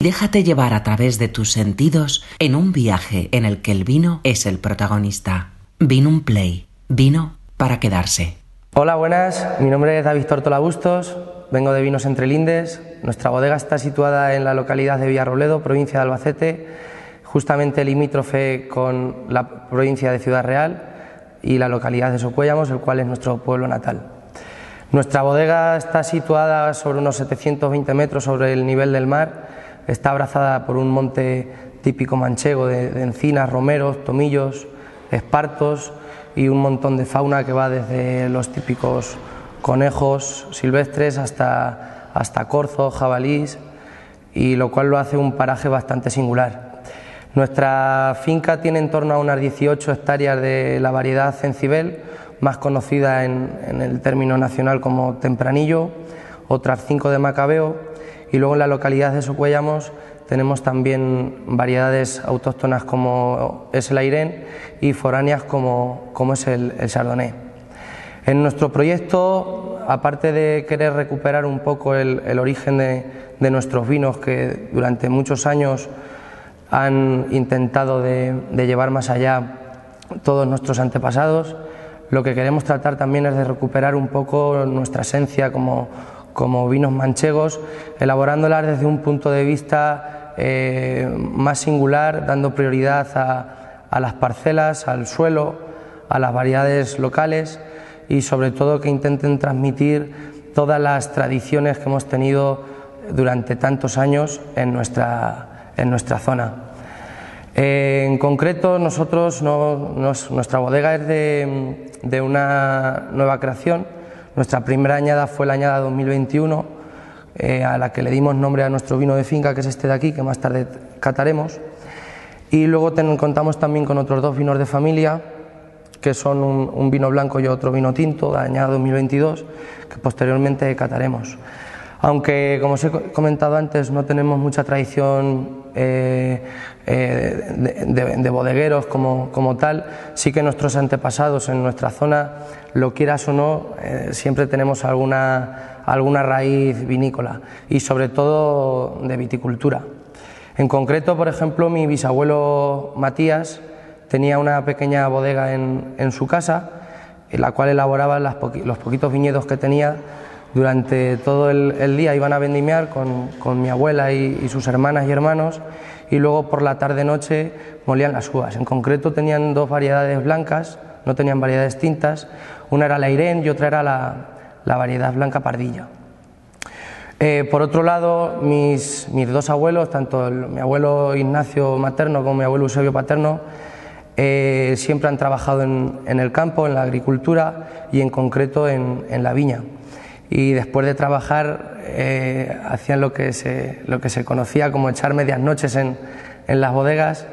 Déjate llevar a través de tus sentidos en un viaje en el que el vino es el protagonista. Vino un play. Vino para quedarse. Hola, buenas. Mi nombre es David Tortola Bustos. Vengo de Vinos Entre Lindes. Nuestra bodega está situada en la localidad de Villarrobledo, provincia de Albacete, justamente limítrofe con la provincia de Ciudad Real y la localidad de Socuéllamos, el cual es nuestro pueblo natal. Nuestra bodega está situada sobre unos 720 metros sobre el nivel del mar Está abrazada por un monte típico manchego de, encinas, romeros, tomillos, espartos y un montón de fauna que va desde los típicos conejos silvestres hasta, hasta corzos, jabalís, y lo cual lo hace un paraje bastante singular. Nuestra finca tiene en torno a unas 18 hectáreas de la variedad cencibel, más conocida en, en el término nacional como tempranillo, otras 5 de macabeo y luego en la localidad de Socuellamos tenemos también variedades autóctonas como es el airén y foráneas como, como es el, el chardonnay. En nuestro proyecto, aparte de querer recuperar un poco el, origen de, nuestros vinos que durante muchos años han intentado de llevar más allá todos nuestros antepasados, lo que queremos tratar también es de recuperar un poco nuestra esencia como como vinos manchegos, elaborándolas desde un punto de vista eh, más singular, dando prioridad a, las parcelas, al suelo, a las variedades locales y sobre todo que intenten transmitir todas las tradiciones que hemos tenido durante tantos años en nuestra, en nuestra zona. Eh, en concreto, nosotros, nuestra bodega es de, de una nueva creación, nuestra primera añada fue la añada 2021, eh, a la que le dimos nombre a nuestro vino de finca, que es este de aquí, que más tarde cataremos. Y luego contamos también con otros dos vinos de familia, que son un, vino blanco y otro vino tinto, de añada 2022, que posteriormente cataremos. Aunque, como os he comentado antes, no tenemos mucha tradición eh, eh, de, bodegueros como, como, tal, sí que nuestros antepasados en nuestra zona, lo quieras o no, eh, siempre tenemos alguna, alguna raíz vinícola y sobre todo de viticultura. En concreto, por ejemplo, mi bisabuelo Matías tenía una pequeña bodega en, en su casa, en la cual elaboraba los poquitos viñedos que tenía durante todo el, día iban a vendimiar con, mi abuela y, sus hermanas y hermanos y luego por la tarde-noche molían las uvas. En concreto tenían dos variedades blancas, no tenían variedades tintas, una era la Irene y otra era la, variedad blanca pardilla. Eh, por otro lado, mis, dos abuelos, tanto mi abuelo Ignacio materno como mi abuelo Eusebio paterno, eh, siempre han trabajado en, el campo, en la agricultura y en concreto en la viña y después de trabajar eh, hacían lo que, se, lo que se conocía como echar medias noches en, en las bodegas,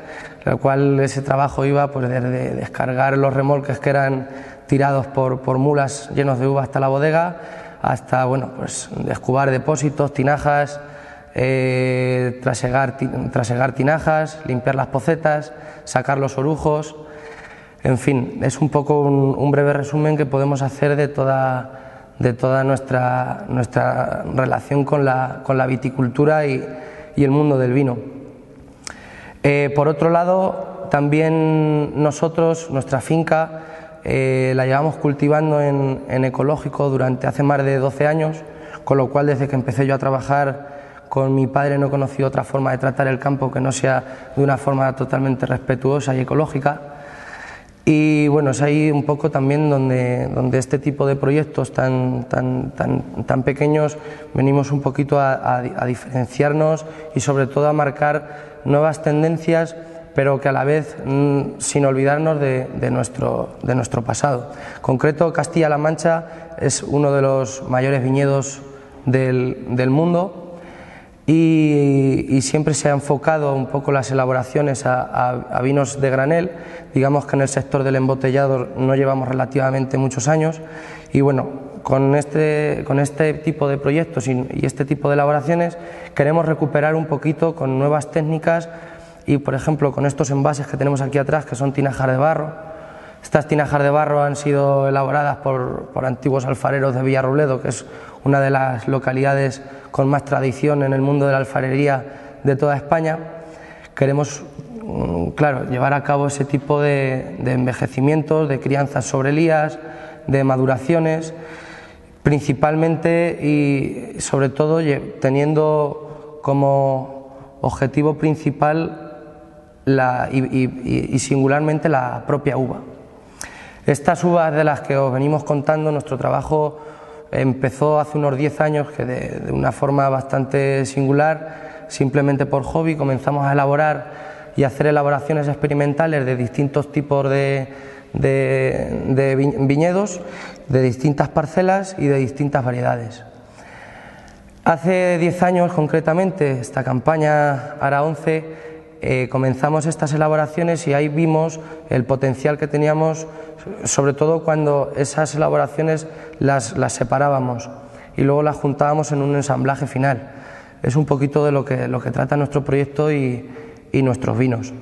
lo cual ese trabajo iba pues, desde descargar los remolques que eran tirados por, por mulas llenos de uva hasta la bodega, hasta bueno, pues, descubar depósitos, tinajas, eh, trasegar, trasegar tinajas, limpiar las pocetas, sacar los orujos, en fin, es un poco un, un breve resumen que podemos hacer de toda de toda nuestra, nuestra relación con la, con la viticultura y, y, el mundo del vino. Eh, por otro lado, también nosotros, nuestra finca, eh, la llevamos cultivando en, ecológico durante hace más de 12 años, con lo cual desde que empecé yo a trabajar con mi padre no conocí otra forma de tratar el campo que no sea de una forma totalmente respetuosa y ecológica. Y bueno, es ahí un poco también donde, donde este tipo de proyectos tan, tan, tan, tan pequeños venimos un poquito a, diferenciarnos y sobre todo a marcar nuevas tendencias, pero que a la vez mm, sin olvidarnos de, de, nuestro, de nuestro pasado. En concreto, Castilla-La Mancha es uno de los mayores viñedos del, del mundo y, siempre se ha enfocado un poco las elaboraciones a, vinos de granel. Digamos que en el sector del embotellado no llevamos relativamente muchos años y bueno, con este, con este tipo de proyectos y, este tipo de elaboraciones queremos recuperar un poquito con nuevas técnicas y por ejemplo con estos envases que tenemos aquí atrás que son tinajas de barro. Estas tinajas de barro han sido elaboradas por, por antiguos alfareros de Villarrobledo, que es una de las localidades con más tradición en el mundo de la alfarería de toda España. Queremos, mm, claro, llevar a cabo ese tipo de, de envejecimientos, de crianzas sobre lías, de maduraciones, principalmente y sobre todo teniendo como objetivo principal y, singularmente la propia uva. Estas uvas de las que os venimos contando, nuestro trabajo empezó hace unos 10 años que de, una forma bastante singular, simplemente por hobby, comenzamos a elaborar y hacer elaboraciones experimentales de distintos tipos de, de, viñedos, de distintas parcelas y de distintas variedades. Hace 10 años concretamente, esta campaña ARA 11, eh, comenzamos estas elaboraciones y ahí vimos el potencial que teníamos, sobre todo cuando esas elaboraciones las, las separábamos y luego las juntábamos en un ensamblaje final. Es un poquito de lo que, lo que trata nuestro proyecto y, y nuestros vinos.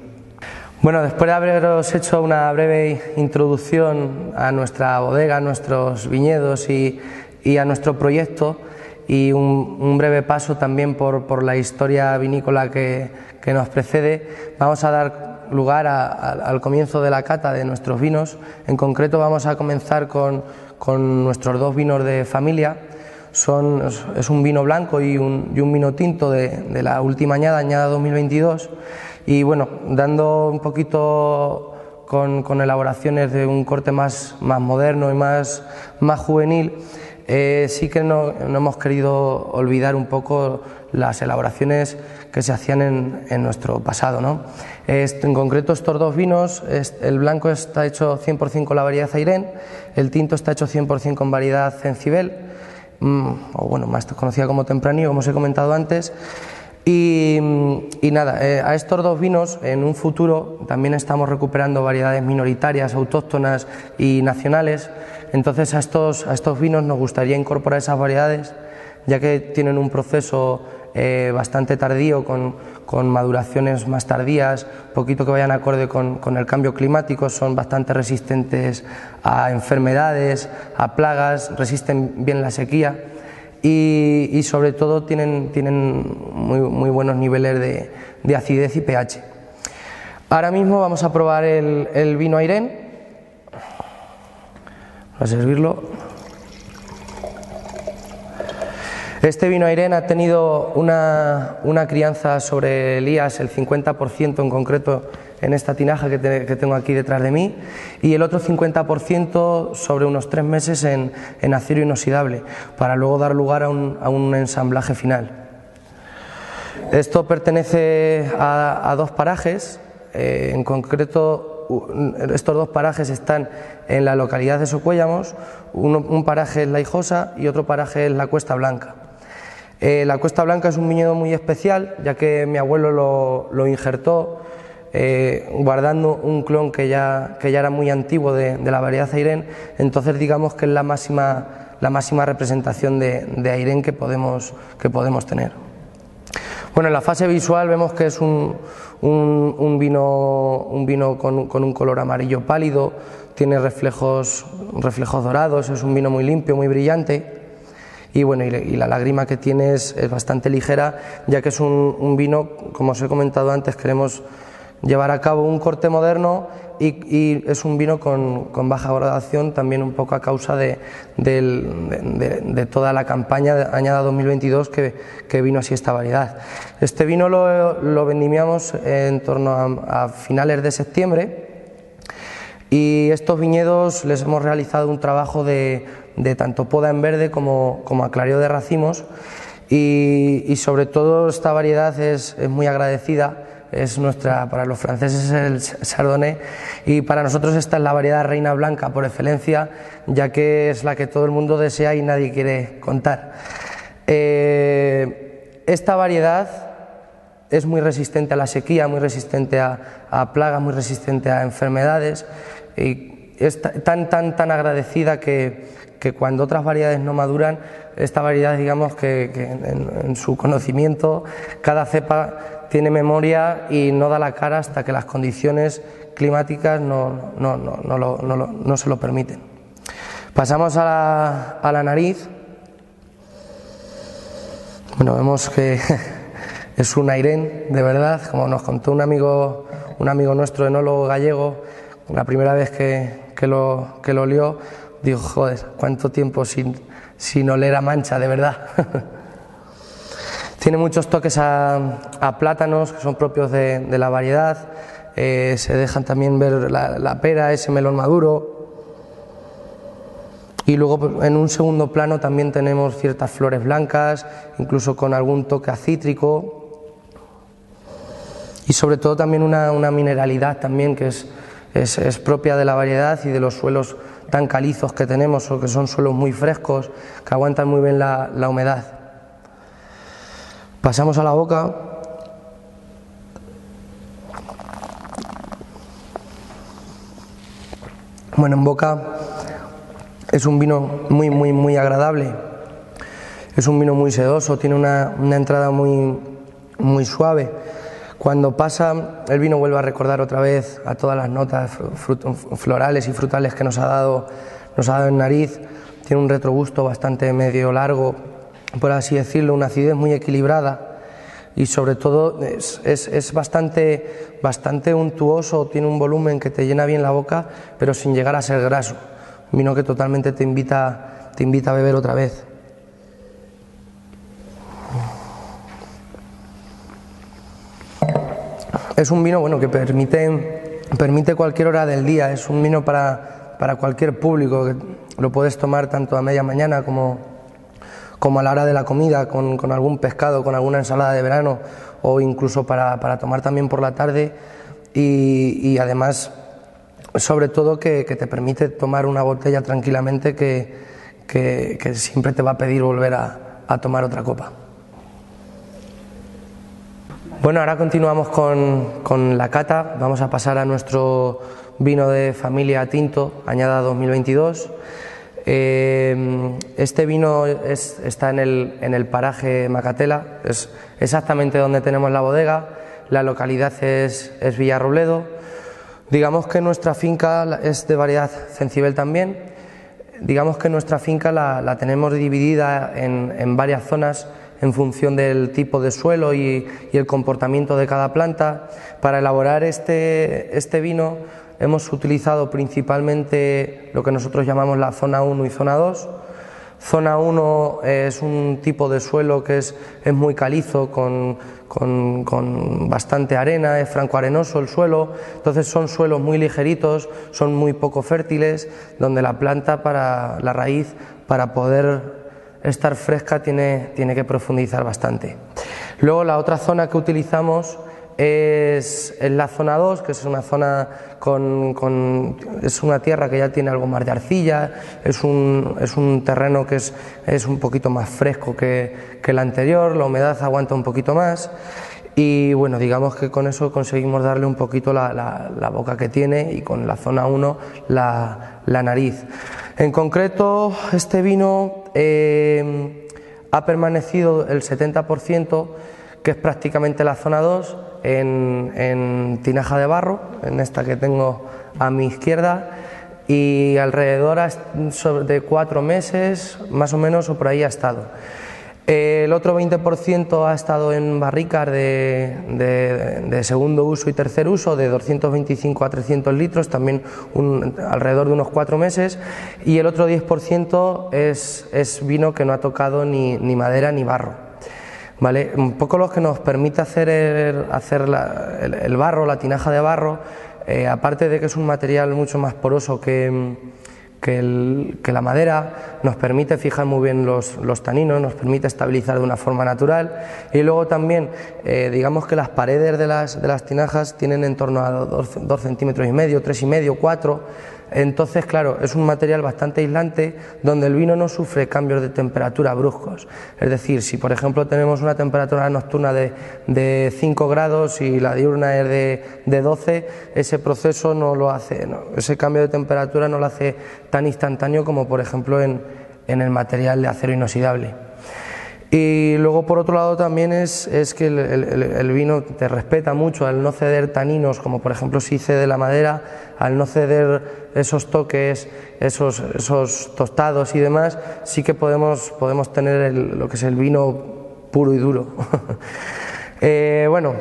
Bueno, después de haberos hecho una breve introducción a nuestra bodega, a nuestros viñedos y, a nuestro proyecto y un, breve paso también por, la historia vinícola que, nos precede, vamos a dar lugar al comienzo de la cata de nuestros vinos. En concreto vamos a comenzar con, nuestros dos vinos de familia. Son, es un vino blanco y un, vino tinto de la última añada, añada 2022 y bueno, dando un poquito con, elaboraciones de un corte más, más moderno y más, más juvenil, eh, sí que no, hemos querido olvidar un poco las elaboraciones que se hacían en, en nuestro pasado. ¿no? en concreto estos dos vinos, el blanco está hecho 100% con la variedad Airén, el tinto está hecho 100% con variedad Cencibel, mm, o bueno, más conocida como Tempranillo, como os he comentado antes, y, nada, eh, a estos dos vinos en un futuro también estamos recuperando variedades minoritarias, autóctonas y nacionales. Entonces a estos, a estos vinos nos gustaría incorporar esas variedades, ya que tienen un proceso eh, bastante tardío, con, con, maduraciones más tardías, poquito que vayan acorde con, con, el cambio climático, son bastante resistentes a enfermedades, a plagas, resisten bien la sequía y, sobre todo tienen, tienen muy, muy, buenos niveles de, de, acidez y pH. Ahora mismo vamos a probar el, el vino Airén. a servirlo. Este vino Airén ha tenido una, una crianza sobre Elías, el 50% en concreto en esta tinaja que, tengo aquí detrás de mí y el otro 50% sobre unos tres meses en, acero inoxidable para luego dar lugar a un, ensamblaje final. Esto pertenece a, dos parajes, eh, en concreto estos dos parajes están en la localidad de Socuéllamos, un paraje es La Hijosa y otro paraje es la Cuesta Blanca. Eh, la Cuesta Blanca es un viñedo muy especial, ya que mi abuelo lo, lo injertó eh, guardando un clon que ya, que ya era muy antiguo de, la variedad Airén, entonces digamos que es la máxima, la máxima representación de, de que podemos, que podemos tener. Bueno, en la fase visual vemos que es un, un, vino, un vino con, con, un color amarillo pálido, tiene reflejos, reflejos dorados, es un vino muy limpio, muy brillante. Y bueno, y, la lágrima que tiene es, es, bastante ligera, ya que es un, un vino, como os he comentado antes, queremos llevar a cabo un corte moderno y, es un vino con, baja gradación, también un poco a causa de, toda la campaña de añada 2022 que, vino así esta variedad. Este vino lo, vendimiamos en torno a, finales de septiembre y estos viñedos les hemos realizado un trabajo de, tanto poda en verde como, como aclareo de racimos y, sobre todo esta variedad es muy agradecida es nuestra, para los franceses es el Chardonnay y para nosotros esta es la variedad reina blanca por excelencia, ya que es la que todo el mundo desea y nadie quiere contar. Eh, esta variedad es muy resistente a la sequía, muy resistente a, plagas, muy resistente a enfermedades y es tan, tan, tan agradecida que, que cuando otras variedades no maduran, esta variedad, digamos que, en, en, su conocimiento, cada cepa tiene memoria y no da la cara hasta que las condiciones climáticas no, no, no, no se lo permiten. Pasamos a la, a la, nariz. Bueno, vemos que es un airén, de verdad, como nos contó un amigo, un amigo nuestro enólogo gallego, la primera vez que, que lo, que lo olió, dijo, joder, cuánto tiempo sin, sin oler a mancha, de verdad. Tiene muchos toques a, a, plátanos que son propios de, la variedad, eh, se dejan también ver la, pera, ese melón maduro, y luego en un segundo plano también tenemos ciertas flores blancas, incluso con algún toque acítrico, y sobre todo también una, mineralidad también que es, propia de la variedad y de los suelos tan calizos que tenemos o que son suelos muy frescos que aguantan muy bien la humedad. Pasamos a la boca. Bueno, en boca es un vino muy, muy, muy agradable. Es un vino muy sedoso, tiene una, entrada muy, muy suave cuando pasa, el vino vuelve a recordar otra vez a todas las notas florales y frutales que nos ha dado, nos ha dado en nariz. Tiene un retrogusto bastante medio largo, por así decirlo, una acidez muy equilibrada y sobre todo es, es, es, bastante, bastante untuoso, tiene un volumen que te llena bien la boca, pero sin llegar a ser graso. Un vino que totalmente te invita, te invita a beber otra vez. Es un vino bueno, que permite, permite cualquier hora del día, es un vino para, para cualquier público, lo puedes tomar tanto a media mañana como, como a la hora de la comida, con, algún pescado, con alguna ensalada de verano o incluso para, para tomar también por la tarde y, además sobre todo que, te permite tomar una botella tranquilamente que, que, que siempre te va a pedir volver a, a tomar otra copa. Bueno, ahora continuamos con, con, la cata. Vamos a pasar a nuestro vino de familia tinto, añada 2022. Eh, este vino es, está en el, paraje Macatela, es exactamente donde tenemos la bodega. La localidad es, es Villarrobledo. Digamos que nuestra finca es de variedad cencibel también. Digamos que nuestra finca la, tenemos dividida en, varias zonas en función del tipo de suelo y, y, el comportamiento de cada planta. Para elaborar este, este vino hemos utilizado principalmente lo que nosotros llamamos la zona 1 y zona 2. Zona 1 es un tipo de suelo que es, es muy calizo, con, con, con, bastante arena, es franco-arenoso el suelo, entonces son suelos muy ligeritos, son muy poco fértiles, donde la planta para la raíz, para poder estar fresca tiene, tiene que profundizar bastante. Luego la otra zona que utilizamos es, es la zona 2, que es una zona con, con, es una tierra que ya tiene algo más de arcilla, es un, es un terreno que es, es un poquito más fresco que, que el anterior, la humedad aguanta un poquito más y bueno, digamos que con eso conseguimos darle un poquito la, la, la boca que tiene y con la zona 1 la, la nariz. En concreto, este vino eh, ha permanecido el 70%, que es prácticamente la zona 2, en, tinaja de barro, en esta que tengo a mi izquierda, y alrededor de cuatro meses, más o menos, o por ahí ha estado. El otro 20% ha estado en barricas de, segundo uso y tercer uso, de 225 a 300 litros, también alrededor de unos cuatro meses, y el otro 10% es, vino que no ha tocado ni, madera ni barro. ¿Vale? Un poco lo que nos permite hacer el, hacer el, barro, la tinaja de barro, eh, aparte de que es un material mucho más poroso que que, la madera nos permite fijar muy bien los, los, taninos, nos permite estabilizar de una forma natural y luego también eh, digamos que las paredes de las, de las tinajas tienen en torno a 2 centímetros y medio, 3 y medio, 4 entonces, claro, es un material bastante aislante donde el vino no sufre cambios de temperatura bruscos. Es decir, si por ejemplo tenemos una temperatura nocturna de, de 5 grados y la diurna es de, de 12, ese proceso no lo hace, ese cambio de temperatura no lo hace tan instantáneo como por ejemplo en, en el material de acero inoxidable. Y luego, por otro lado, también es, es que el, vino te respeta mucho al no ceder taninos, como por ejemplo si cede la madera, al no ceder esos toques, esos, esos tostados y demás, sí que podemos, podemos tener el, lo que es el vino puro y duro. Eh, bueno,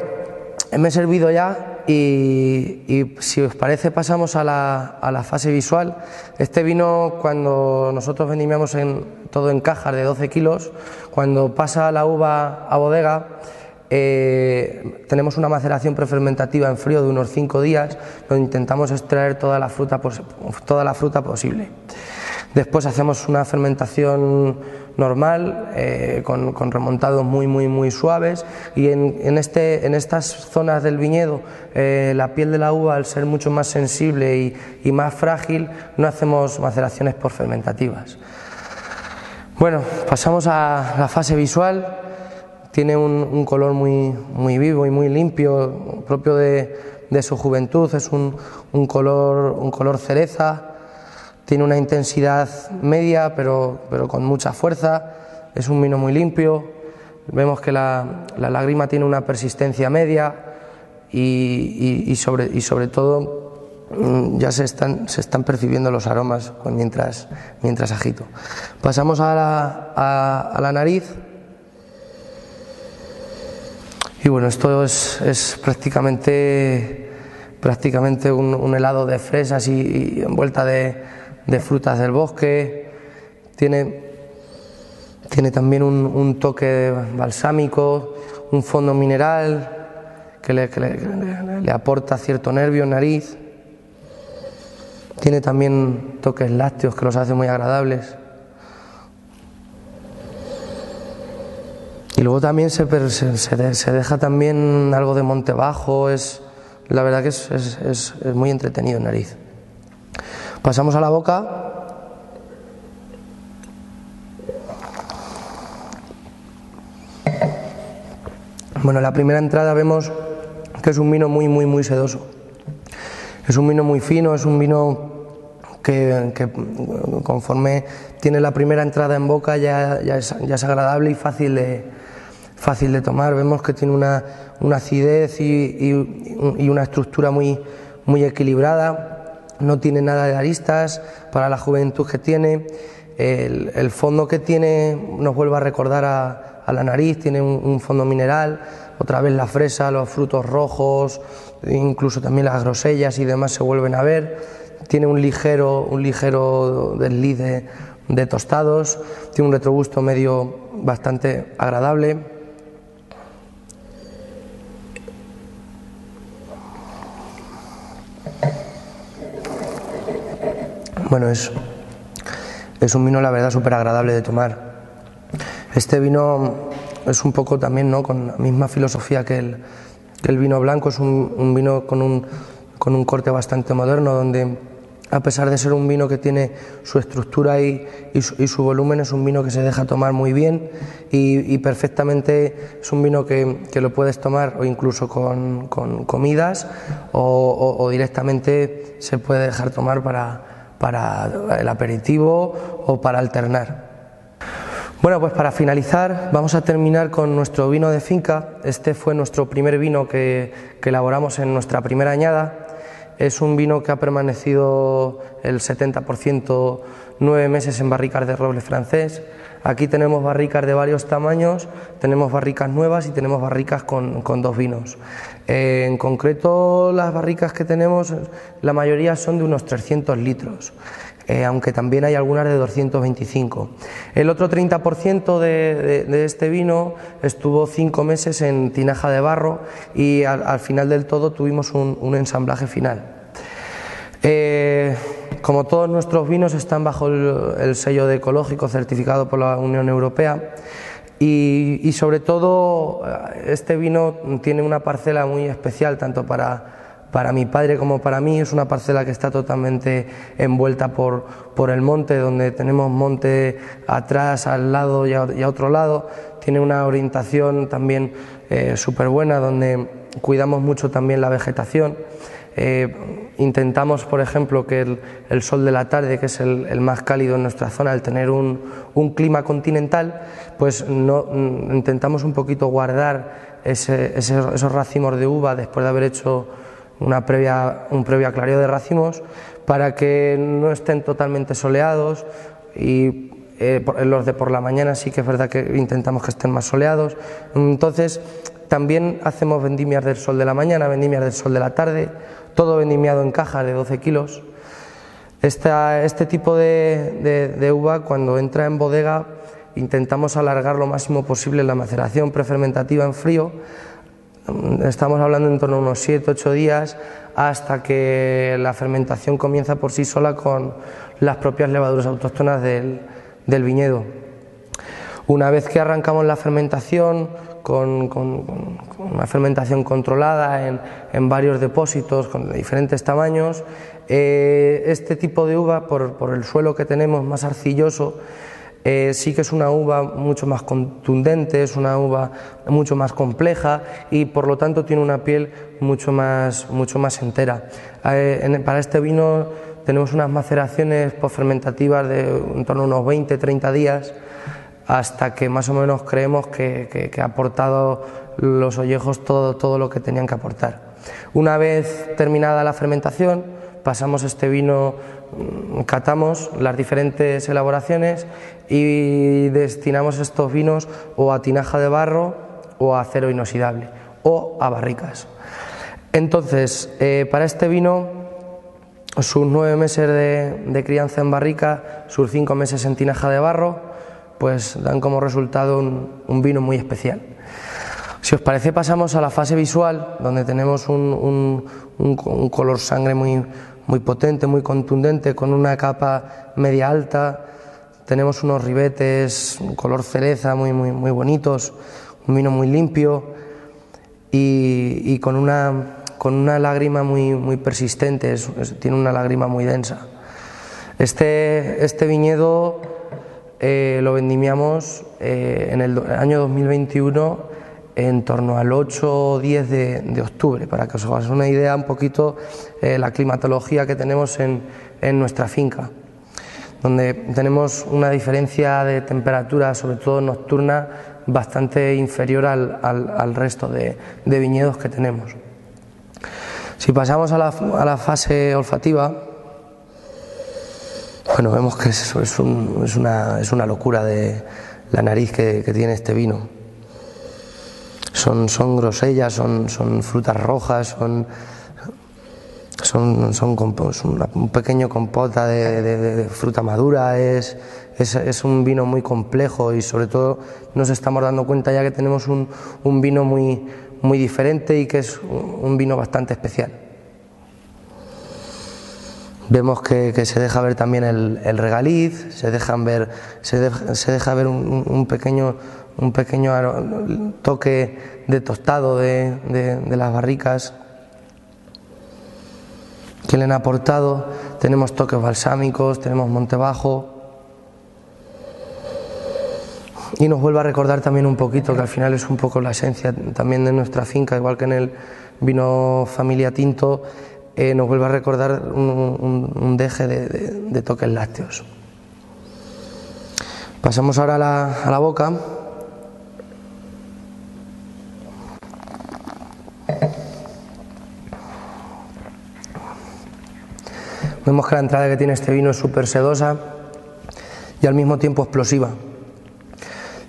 me he servido ya y, si os parece pasamos a la, fase visual. Este vino cuando nosotros vendimos en, todo en cajas de 12 kilos, cuando pasa la uva a bodega, eh, tenemos una maceración prefermentativa en frío de unos 5 días, donde intentamos extraer toda la fruta, toda la fruta posible. Después hacemos una fermentación normal, eh, con, remontados muy, muy, muy suaves y en, este, en estas zonas del viñedo eh, la piel de la uva al ser mucho más sensible y, más frágil no hacemos maceraciones por fermentativas. Bueno, pasamos a la fase visual. Tiene un, color muy, muy vivo y muy limpio, propio de, su juventud. Es un, un, color, un color cereza, tiene una intensidad media, pero, pero con mucha fuerza. Es un vino muy limpio. Vemos que la, la lágrima tiene una persistencia media y, y, sobre, y sobre todo mm, ya se están, se están percibiendo los aromas mientras, mientras agito. Pasamos a la, a, la nariz. Y bueno, esto es, es prácticamente, prácticamente un, helado de fresas y, y envuelta de, de frutas del bosque, tiene, tiene también un, toque balsámico, un fondo mineral que le, aporta cierto nervio nariz, tiene también toques lácteos que los hace muy agradables. Y luego también se, se, deja también algo de monte bajo, es, la verdad que es, es muy entretenido en nariz. Pasamos a la boca. Bueno, la primera entrada vemos que es un vino muy, muy, muy sedoso. Es un vino muy fino, es un vino que, conforme tiene la primera entrada en boca ya, ya, es, agradable y fácil de, fácil de tomar. Vemos que tiene una, acidez y, y, una estructura muy, muy equilibrada no tiene nada de aristas para la juventud que tiene. El, fondo que tiene nos vuelve a recordar a, la nariz, tiene un, fondo mineral, otra vez la fresa, los frutos rojos, incluso también las grosellas y demás se vuelven a ver. Tiene un ligero, un ligero desliz de tostados, tiene un retrogusto medio bastante agradable. Bueno, es, es un vino, la verdad, súper agradable de tomar. Este vino es un poco también ¿no? con la misma filosofía que el, el vino blanco, es un, vino con un, con un corte bastante moderno, donde a pesar de ser un vino que tiene su estructura y, y, su, volumen, es un vino que se deja tomar muy bien y, perfectamente es un vino que, que, lo puedes tomar o incluso con, con comidas o directamente se puede dejar tomar para, para el aperitivo o para alternar. Bueno, pues para finalizar vamos a terminar con nuestro vino de finca. Este fue nuestro primer vino que, elaboramos en nuestra primera añada. Es un vino que ha permanecido el 70% nueve meses en barricas de roble francés. Aquí tenemos barricas de varios tamaños, tenemos barricas nuevas y tenemos barricas con, dos vinos. Eh, en concreto, las barricas que tenemos, la mayoría son de unos 300 litros. Eh, aunque también hay algunas de 225. El otro 30% de, este vino estuvo cinco meses en tinaja de barro y al, final del todo tuvimos un, ensamblaje final. Eh, como todos nuestros vinos están bajo el, sello de ecológico certificado por la Unión Europea y, sobre todo este vino tiene una parcela muy especial tanto para, para mi padre como para mí. Es una parcela que está totalmente envuelta por, por el monte, donde tenemos monte atrás, al lado y a, otro lado. Tiene una orientación también eh, súper buena, donde cuidamos mucho también la vegetación. Eh, intentamos, por ejemplo, que el, sol de la tarde, que es el, más cálido en nuestra zona, al tener un, clima continental, pues no, mm, intentamos un poquito guardar esos racimos de uva después de haber hecho una previa, un previo aclareo de racimos para que no estén totalmente soleados y eh, los de por la mañana sí que es verdad que intentamos que estén más soleados. Entonces, También hacemos vendimias del sol de la mañana, vendimias del sol de la tarde, todo vendimiado en cajas de 12 kilos. este tipo de, uva, cuando entra en bodega, intentamos alargar lo máximo posible la maceración prefermentativa en frío. Estamos hablando en torno a unos 7-8 días hasta que la fermentación comienza por sí sola con las propias levaduras autóctonas del, viñedo. Una vez que arrancamos la fermentación, con, una fermentación controlada en, varios depósitos con diferentes tamaños, eh, este tipo de uva, por, por, el suelo que tenemos más arcilloso, eh, sí que es una uva mucho más contundente, es una uva mucho más compleja y por lo tanto tiene una piel mucho más, mucho más entera. Eh, para este vino tenemos unas maceraciones postfermentativas de en torno a unos 20-30 días hasta que más o menos creemos que, ha aportado los ollejos todo, todo lo que tenían que aportar. Una vez terminada la fermentación, pasamos este vino, mm, catamos las diferentes elaboraciones y destinamos estos vinos o a tinaja de barro o a acero inoxidable o a barricas. Entonces, eh, para este vino sus nueve meses de, crianza en barrica, sus cinco meses en tinaja de barro, pues dan como resultado un, vino muy especial. Si os parece, pasamos a la fase visual, donde tenemos un, color sangre muy, muy potente, muy contundente, con una capa media alta. Tenemos unos ribetes, color cereza muy, muy, muy bonitos, un vino muy limpio y con una con una lágrima muy, muy persistente, tiene una lágrima muy densa. Este, este viñedo eh, lo vendimiamos eh, en el año 2021 en torno al 8 o 10 de, octubre, para que os hagáis una idea un poquito eh, la climatología que tenemos en, en, nuestra finca, donde tenemos una diferencia de temperatura, sobre todo nocturna, bastante inferior al, al, resto de, de viñedos que tenemos. Si pasamos a la, fase olfativa, bueno, vemos que es, es, una, locura de la nariz que, tiene este vino. Son, son grosellas, son, son frutas rojas, son, son, son un pequeño compota de, fruta madura, es, es, un vino muy complejo y sobre todo nos estamos dando cuenta ya que tenemos un, un vino muy, muy diferente y que es un vino bastante especial. Vemos que, se deja ver también el, regaliz, se, dejan ver, se, deja ver un, pequeño, un pequeño toque de tostado de, las barricas que le han aportado. Tenemos toques balsámicos, tenemos monte bajo, y nos vuelve a recordar también un poquito que al final es un poco la esencia también de nuestra finca, igual que en el vino familia tinto, eh, nos vuelve a recordar un, deje de, toques lácteos. Pasamos ahora a la, boca. Vemos que la entrada que tiene este vino es súper sedosa y al mismo tiempo explosiva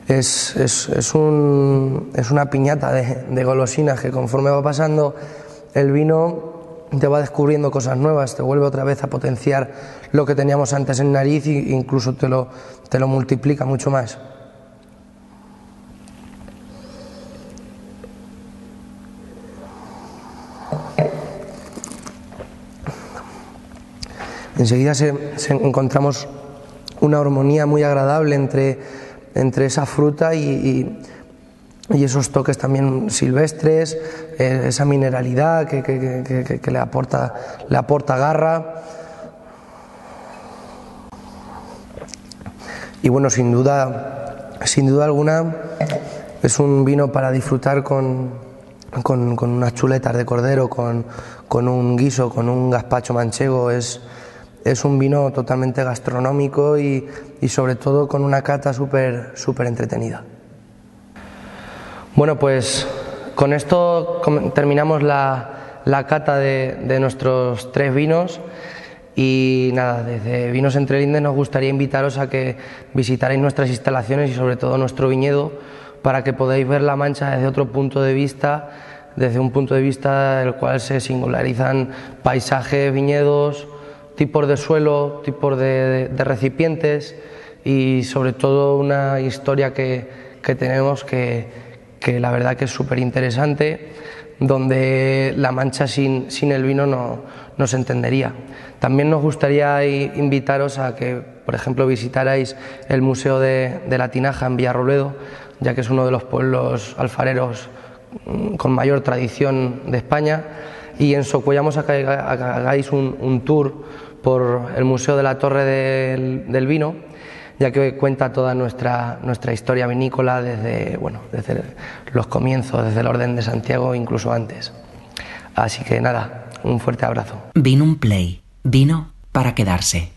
es, es, es, un, es una piñata de, de, golosinas que conforme va pasando el vino te va descubriendo cosas nuevas, te vuelve otra vez a potenciar lo que teníamos antes en nariz e incluso te lo, te lo multiplica mucho más. Enseguida se, encontramos una armonía muy agradable entre entre esa fruta y, esos toques también silvestres, eh, esa mineralidad que, le, aporta, le aporta garra. Y bueno, sin duda, sin duda alguna, es un vino para disfrutar con, con, unas chuletas de cordero, con, con, un guiso, con un gazpacho manchego. Es, es un vino totalmente gastronómico y, sobre todo con una cata súper entretenida. Bueno, pues con esto terminamos la, la cata de, de, nuestros tres vinos y nada, desde Vinos Entre Lindes nos gustaría invitaros a que visitarais nuestras instalaciones y sobre todo nuestro viñedo para que podáis ver la mancha desde otro punto de vista, desde un punto de vista del cual se singularizan paisajes, viñedos, tipos de suelo, tipos de, recipientes y sobre todo una historia que, que tenemos que, que, la verdad que es súper interesante, donde la mancha sin, sin el vino no, no, se entendería. También nos gustaría invitaros a que, por ejemplo, visitarais el Museo de, de la Tinaja en Villarrobledo, ya que es uno de los pueblos alfareros mm, con mayor tradición de España, y en Socuellamos hagáis un, un tour por el Museo de la Torre del, Vino, ya que cuenta toda nuestra, nuestra historia vinícola desde, bueno, desde los comienzos, desde el orden de Santiago, incluso antes. Así que nada, un fuerte abrazo. Vino un play, vino para quedarse.